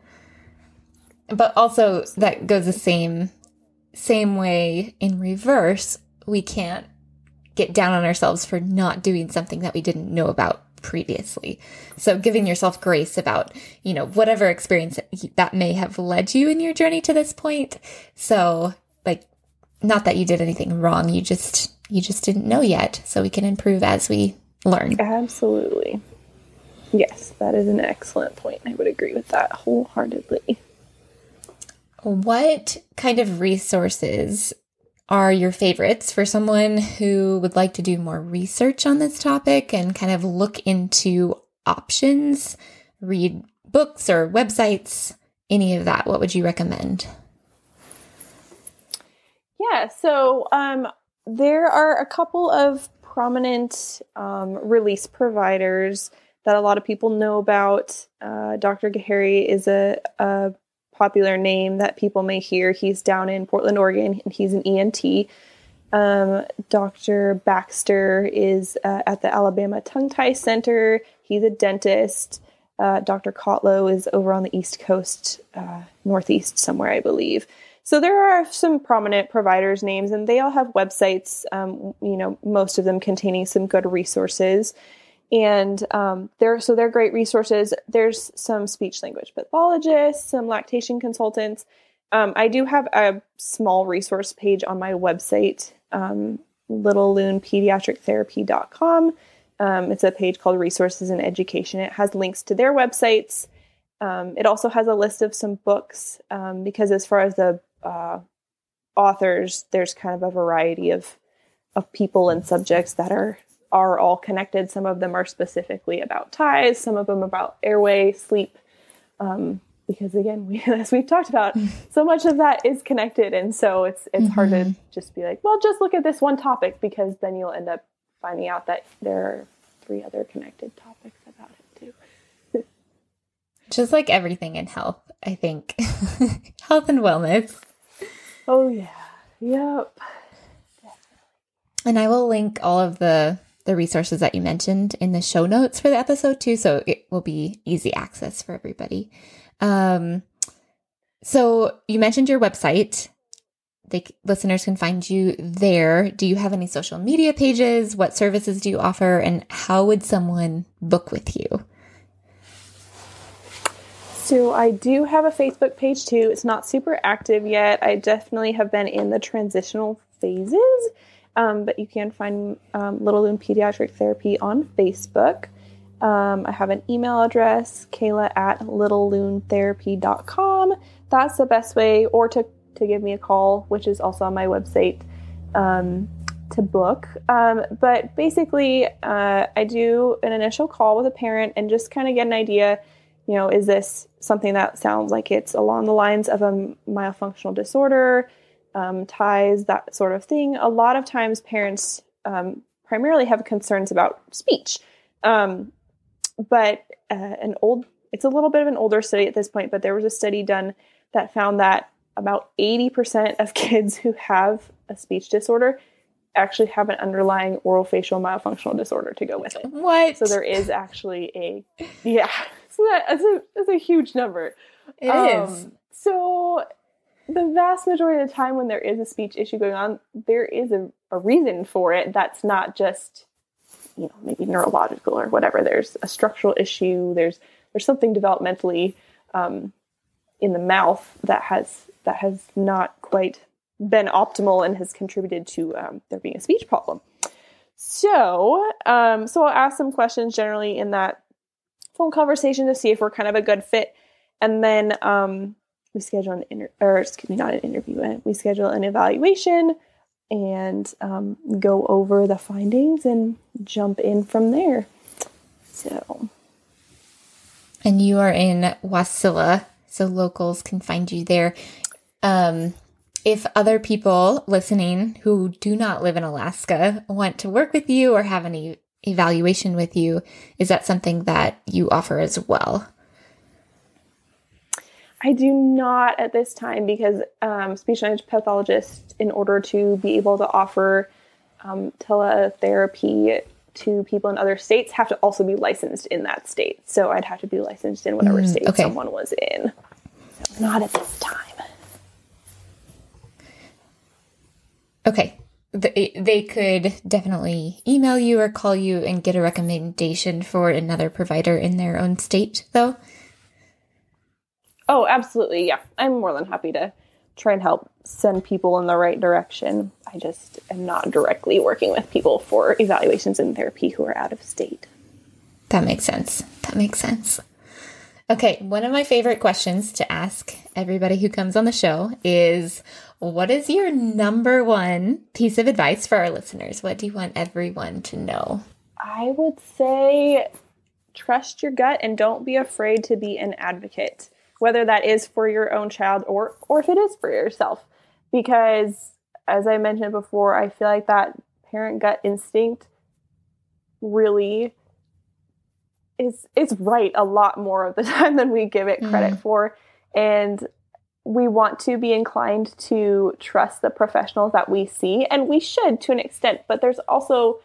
S1: but also that goes the same same way in reverse we can't get down on ourselves for not doing something that we didn't know about previously. So giving yourself grace about, you know, whatever experience that may have led you in your journey to this point. So like, not that you did anything wrong. You just, you just didn't know yet. So we can improve as we learn.
S2: Absolutely. Yes, that is an excellent point. I would agree with that wholeheartedly.
S1: What kind of resources are your favorites for someone who would like to do more research on this topic and kind of look into options, read books or websites, any of that? What would you recommend?
S2: Yeah, so um, there are a couple of prominent um, release providers that a lot of people know about. Uh, Dr. Ghaheri is a, a, popular name that people may hear. He's down in Portland, Oregon, and he's an ENT. Um, Dr. Baxter is uh, at the Alabama Tongue Tie Center. He's a dentist. Uh, Dr. Kotlow is over on the East Coast, uh, Northeast somewhere, I believe. So there are some prominent providers' names, and they all have websites. Um, you know, most of them containing some good resources and um, they're so they're great resources. There's some speech language pathologists, some lactation consultants. Um, I do have a small resource page on my website, um, littleloonpediatrictherapy.com. Um, it's a page called Resources and Education. It has links to their websites. Um, it also has a list of some books um, because, as far as the uh, authors, there's kind of a variety of of people and subjects that are are all connected. Some of them are specifically about ties, some of them about airway, sleep. Um, because again, we, as we've talked about, so much of that is connected, and so it's it's mm-hmm. hard to mm-hmm. just be like, well, just look at this one topic, because then you'll end up finding out that there are three other connected topics about it too.
S1: just like everything in health, I think, health and wellness.
S2: Oh yeah, yep.
S1: And I will link all of the the resources that you mentioned in the show notes for the episode too, so it will be easy access for everybody. Um, so you mentioned your website. They listeners can find you there. Do you have any social media pages? What services do you offer, and how would someone book with you?
S2: So I do have a Facebook page too. It's not super active yet. I definitely have been in the transitional phases. Um, but you can find um, Little Loon Pediatric Therapy on Facebook. Um, I have an email address, Kayla at littleloontherapy.com. That's the best way, or to, to give me a call, which is also on my website um, to book. Um, but basically, uh, I do an initial call with a parent and just kind of get an idea you know, is this something that sounds like it's along the lines of a myofunctional disorder? Um, ties, that sort of thing. A lot of times, parents um, primarily have concerns about speech. Um, but uh, an old, it's a little bit of an older study at this point, but there was a study done that found that about 80% of kids who have a speech disorder actually have an underlying orofacial myofunctional disorder to go with it.
S1: What?
S2: So there is actually a, yeah, so that's a, that's a huge number.
S1: It um, is.
S2: So the vast majority of the time when there is a speech issue going on, there is a, a reason for it that's not just, you know, maybe neurological or whatever. There's a structural issue. There's there's something developmentally um, in the mouth that has that has not quite been optimal and has contributed to um, there being a speech problem. So, um, so I'll ask some questions generally in that phone conversation to see if we're kind of a good fit, and then um, we schedule an inter- or excuse me, not an interview. We schedule an evaluation and um, go over the findings and jump in from there. So,
S1: and you are in Wasilla, so locals can find you there. Um, if other people listening who do not live in Alaska want to work with you or have any evaluation with you, is that something that you offer as well?
S2: I do not at this time because um, speech language pathologists, in order to be able to offer um, teletherapy to people in other states, have to also be licensed in that state. So I'd have to be licensed in whatever mm, state okay. someone was in. So not at this time.
S1: Okay. they could definitely email you or call you and get a recommendation for another provider in their own state, though.
S2: Oh, absolutely. Yeah. I'm more than happy to try and help send people in the right direction. I just am not directly working with people for evaluations and therapy who are out of state.
S1: That makes sense. That makes sense. Okay, one of my favorite questions to ask everybody who comes on the show is what is your number one piece of advice for our listeners? What do you want everyone to know?
S2: I would say trust your gut and don't be afraid to be an advocate, whether that is for your own child or or if it is for yourself. Because as I mentioned before, I feel like that parent gut instinct really is is right a lot more of the time than we give it credit mm. for and we want to be inclined to trust the professionals that we see and we should to an extent but there's also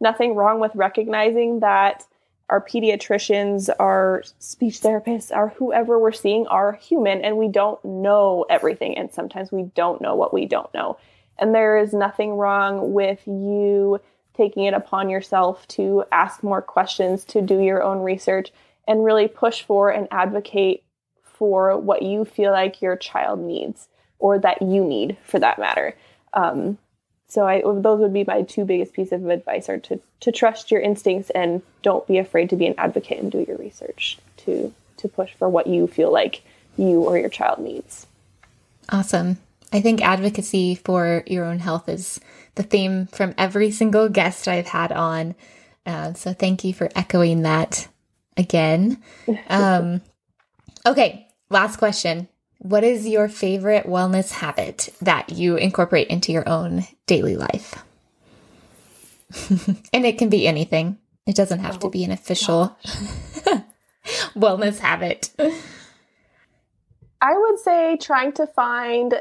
S2: nothing wrong with recognizing that our pediatricians our speech therapists our whoever we're seeing are human and we don't know everything and sometimes we don't know what we don't know and there is nothing wrong with you taking it upon yourself to ask more questions, to do your own research, and really push for and advocate for what you feel like your child needs or that you need for that matter. Um, so I, those would be my two biggest pieces of advice are to, to trust your instincts and don't be afraid to be an advocate and do your research to, to push for what you feel like you or your child needs.
S1: Awesome. I think advocacy for your own health is the theme from every single guest I've had on. Uh, so thank you for echoing that again. Um, okay, last question. What is your favorite wellness habit that you incorporate into your own daily life? and it can be anything. It doesn't have to be an official wellness habit.
S2: I would say trying to find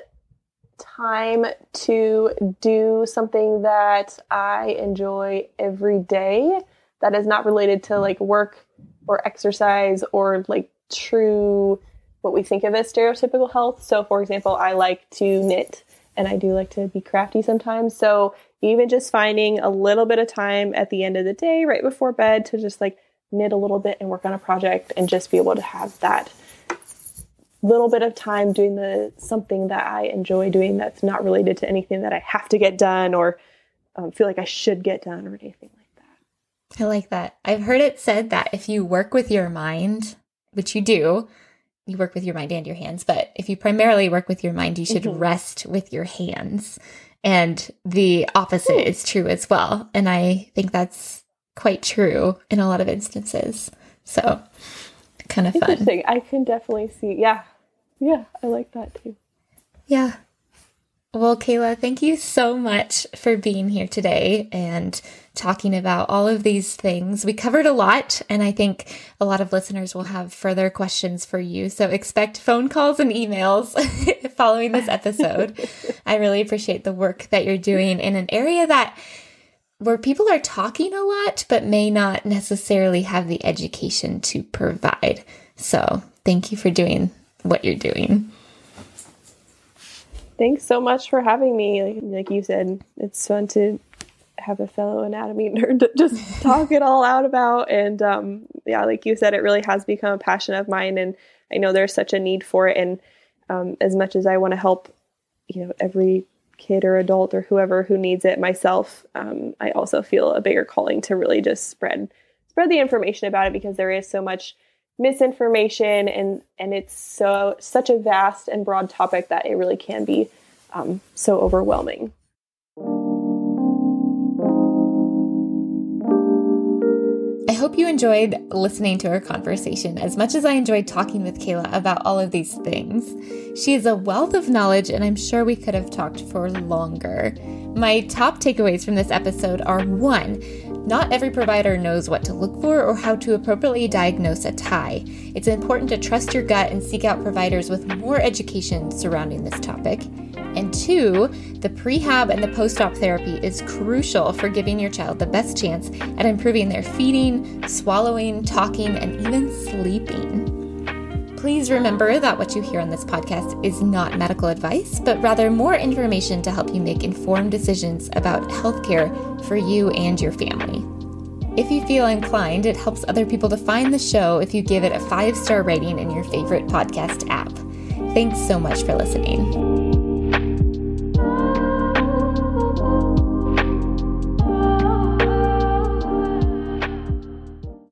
S2: time to do something that I enjoy every day that is not related to like work or exercise or like true what we think of as stereotypical health. So, for example, I like to knit and I do like to be crafty sometimes. So, even just finding a little bit of time at the end of the day, right before bed, to just like knit a little bit and work on a project and just be able to have that little bit of time doing the something that I enjoy doing that's not related to anything that I have to get done or um, feel like I should get done or anything like that.
S1: I like that. I've heard it said that if you work with your mind, which you do, you work with your mind and your hands, but if you primarily work with your mind, you should mm-hmm. rest with your hands. And the opposite Ooh. is true as well. And I think that's quite true in a lot of instances. So kind of fun.
S2: I can definitely see. Yeah, yeah, I like that too.
S1: Yeah. Well, Kayla, thank you so much for being here today and talking about all of these things. We covered a lot, and I think a lot of listeners will have further questions for you. So expect phone calls and emails following this episode. I really appreciate the work that you're doing in an area that where people are talking a lot, but may not necessarily have the education to provide. So thank you for doing what you're doing.
S2: Thanks so much for having me. Like, like you said, it's fun to have a fellow anatomy nerd to just talk it all out about. And um, yeah, like you said, it really has become a passion of mine. And I know there's such a need for it. And um, as much as I want to help, you know, every kid or adult or whoever who needs it myself, um, I also feel a bigger calling to really just spread spread the information about it because there is so much misinformation and and it's so such a vast and broad topic that it really can be um, so overwhelming.
S1: Hope you enjoyed listening to our conversation as much as I enjoyed talking with Kayla about all of these things. She is a wealth of knowledge, and I'm sure we could have talked for longer. My top takeaways from this episode are one, not every provider knows what to look for or how to appropriately diagnose a tie. It's important to trust your gut and seek out providers with more education surrounding this topic. And two, the prehab and the post op therapy is crucial for giving your child the best chance at improving their feeding, swallowing, talking, and even sleeping. Please remember that what you hear on this podcast is not medical advice, but rather more information to help you make informed decisions about healthcare for you and your family. If you feel inclined, it helps other people to find the show if you give it a five star rating in your favorite podcast app. Thanks so much for listening.